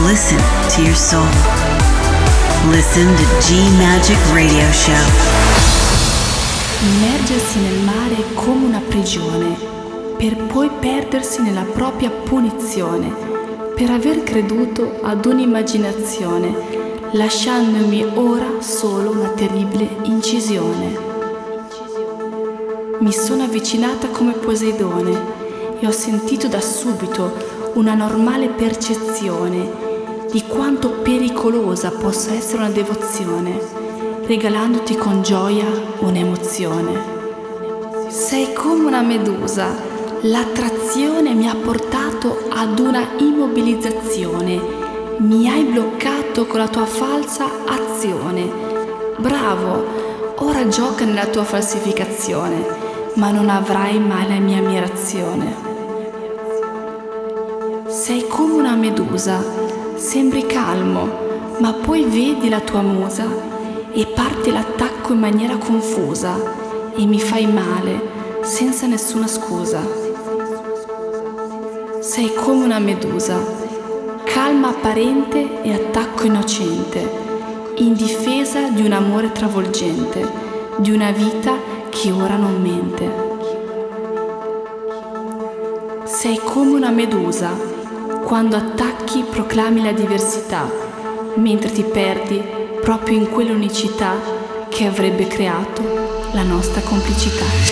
Listen to your soul. Listen to G Magic Radio Show. Immergersi nel mare come una prigione per poi perdersi nella propria punizione, per aver creduto ad un'immaginazione, lasciandomi ora solo una terribile incisione. Mi sono avvicinata come Poseidone e ho sentito da subito una normale percezione di quanto pericolosa possa essere una devozione, regalandoti con gioia un'emozione. Sei come una medusa L'attrazione mi ha portato ad una immobilizzazione, mi hai bloccato con la tua falsa azione. Bravo, ora gioca nella tua falsificazione, ma non avrai mai la mia ammirazione. Sei come una medusa, sembri calmo, ma poi vedi la tua musa e parte l'attacco in maniera confusa e mi fai male senza nessuna scusa. Sei come una medusa, calma apparente e attacco innocente, in difesa di un amore travolgente, di una vita che ora non mente. Sei come una medusa, quando attacchi proclami la diversità, mentre ti perdi proprio in quell'unicità che avrebbe creato la nostra complicità.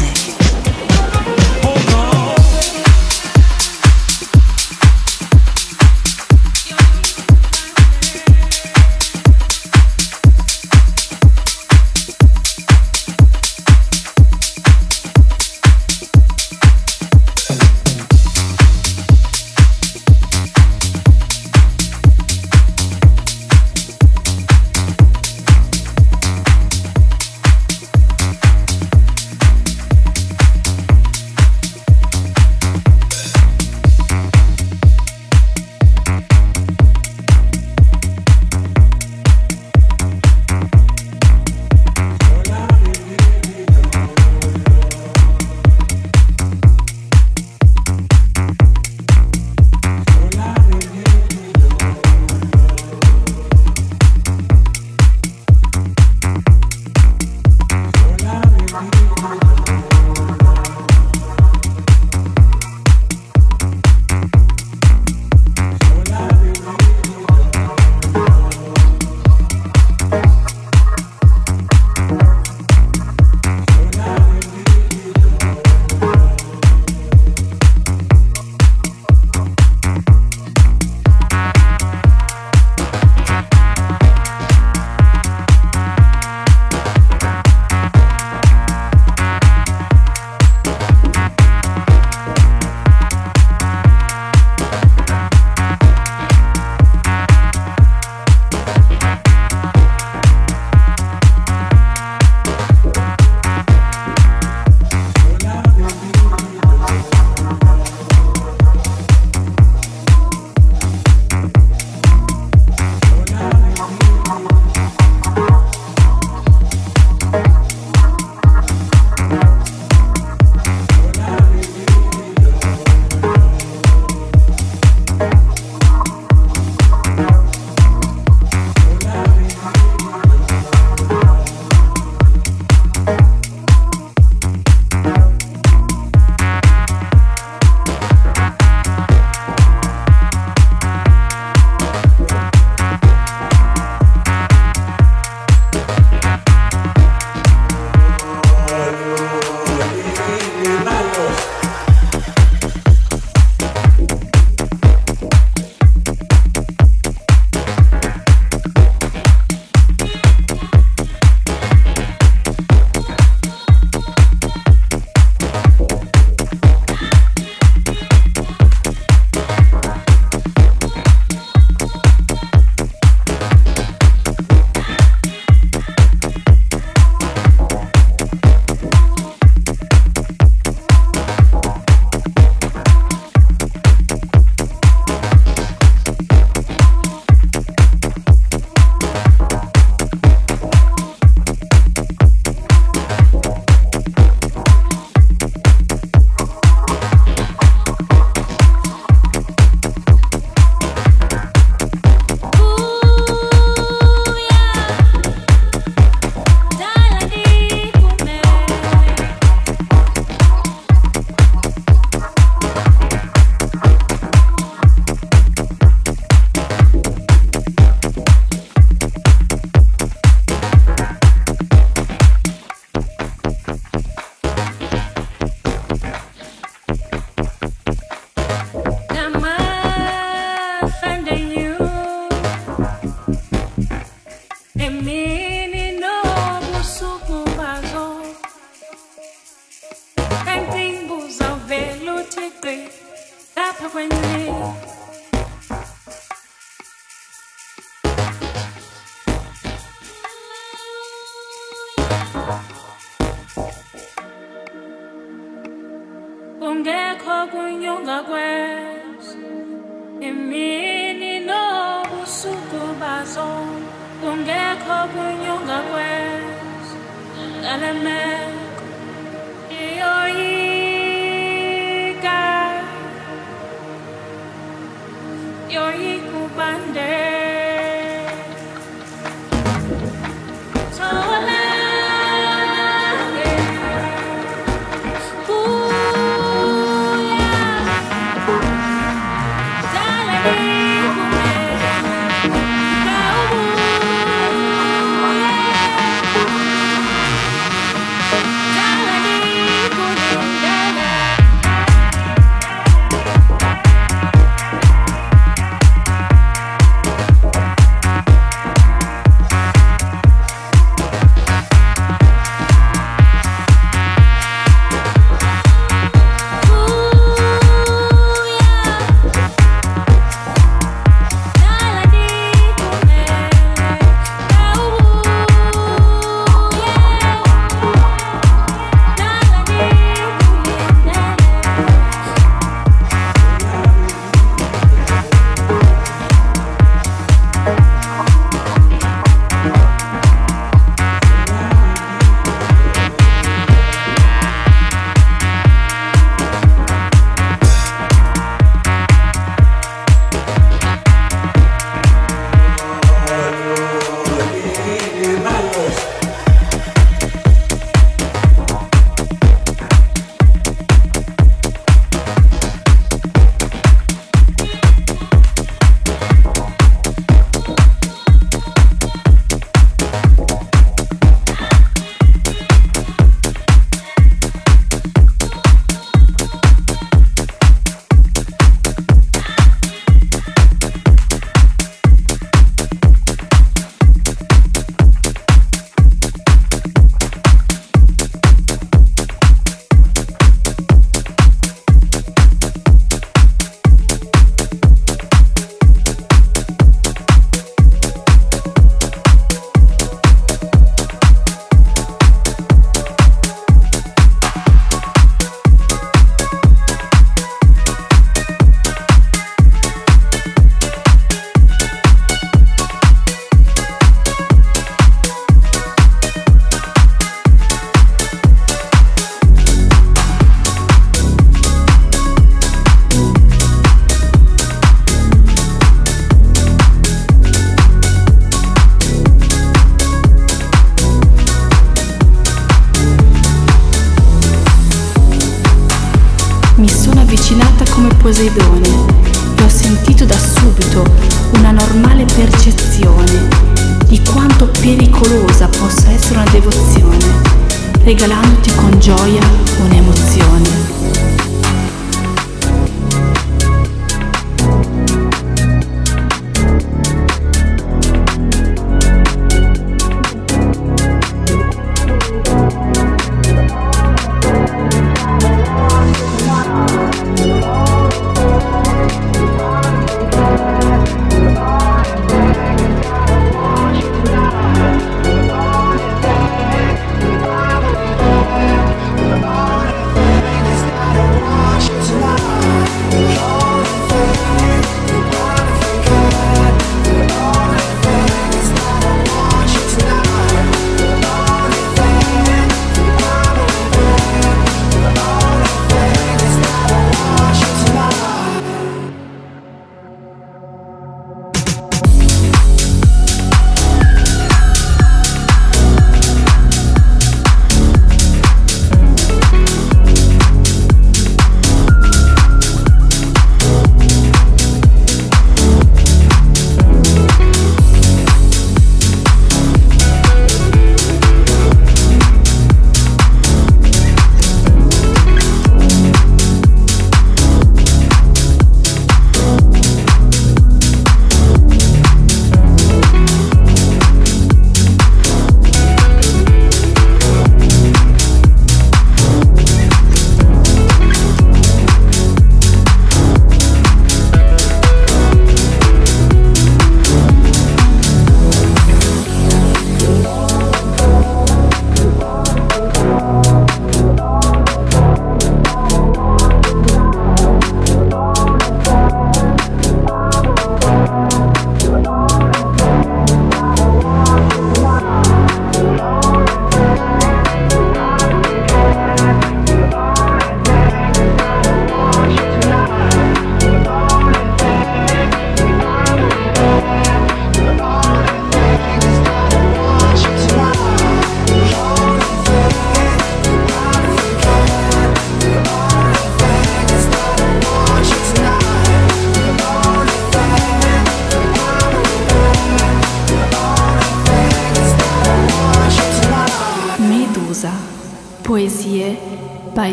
music. Devozione, regalandoti con gioia un'emozione.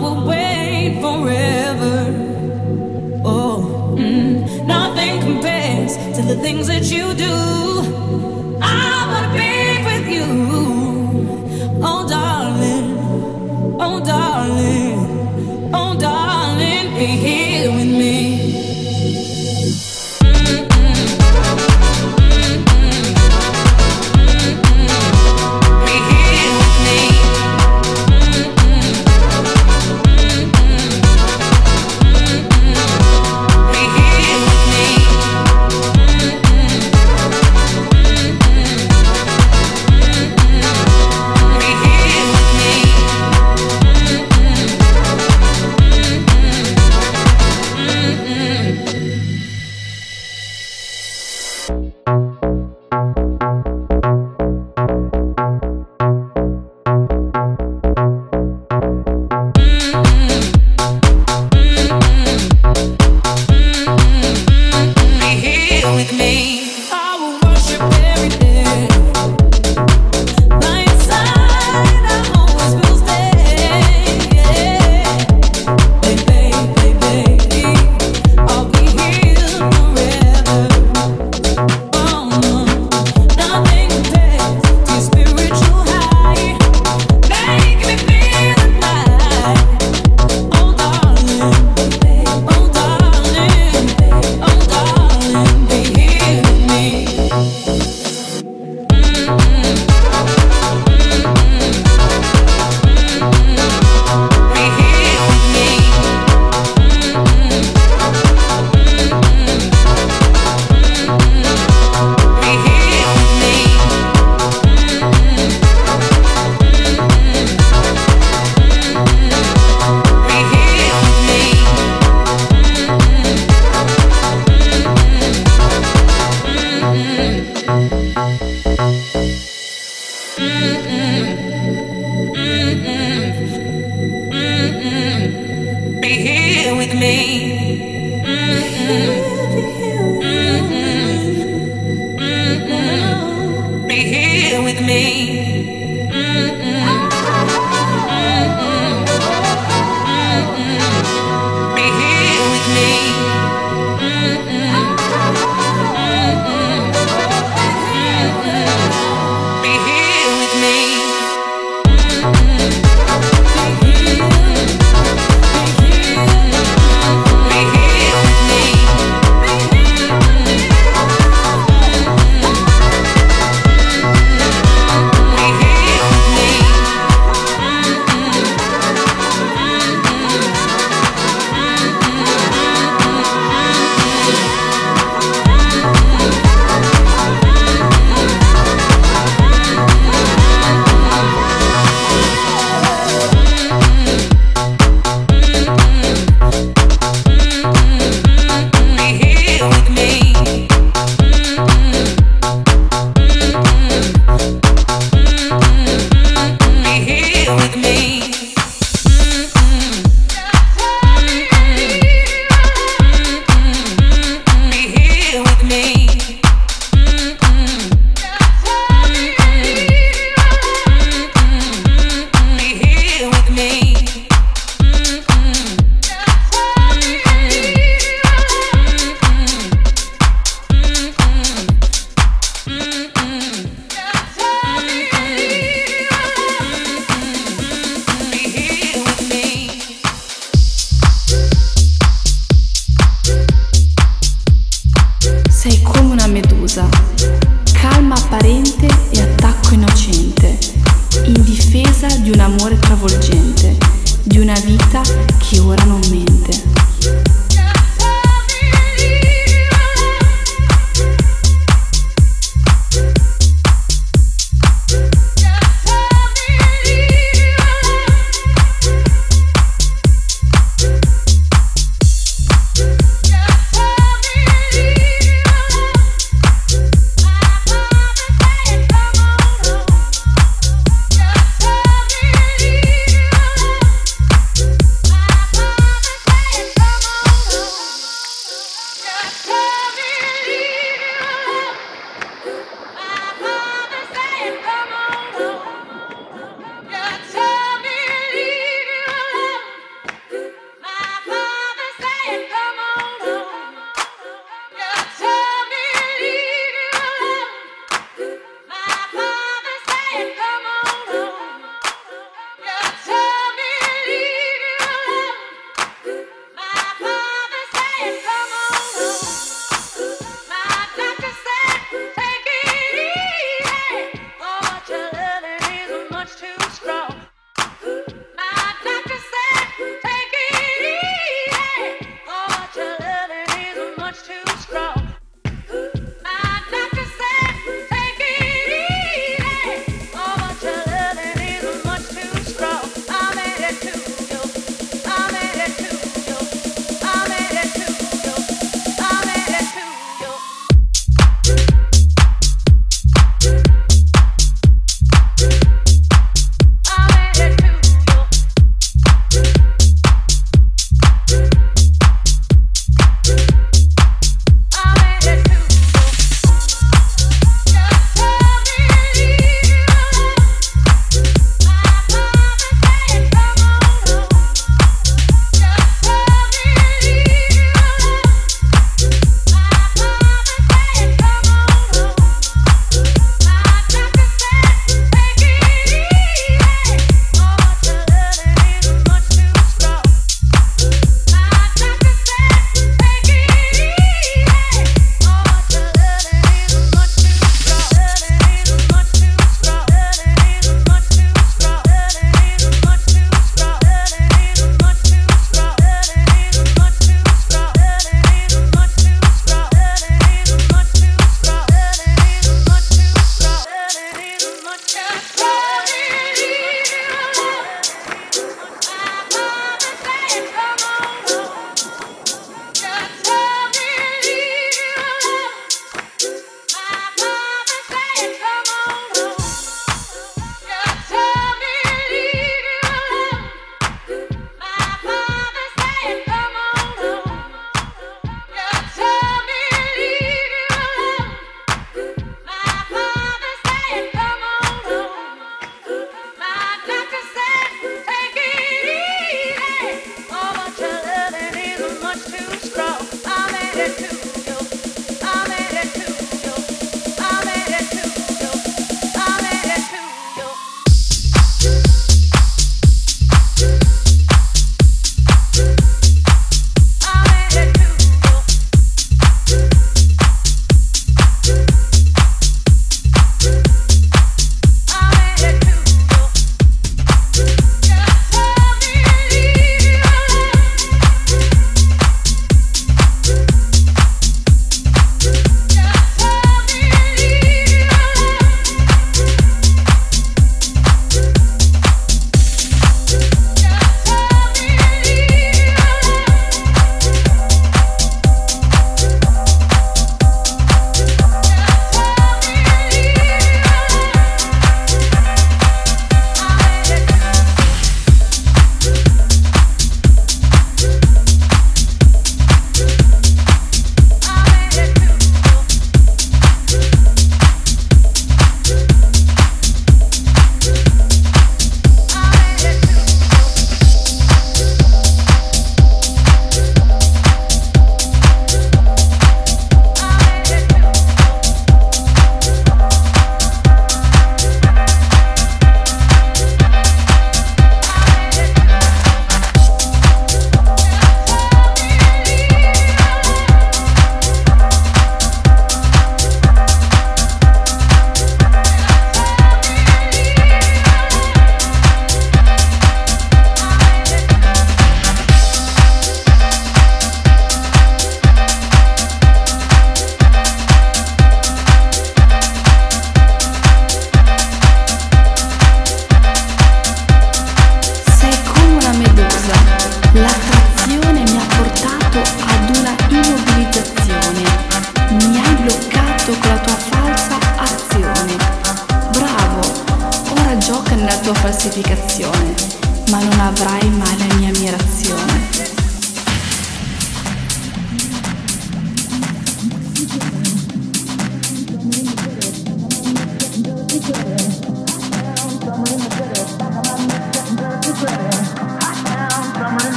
will wait forever. Oh, mm. nothing compares to the things that you do.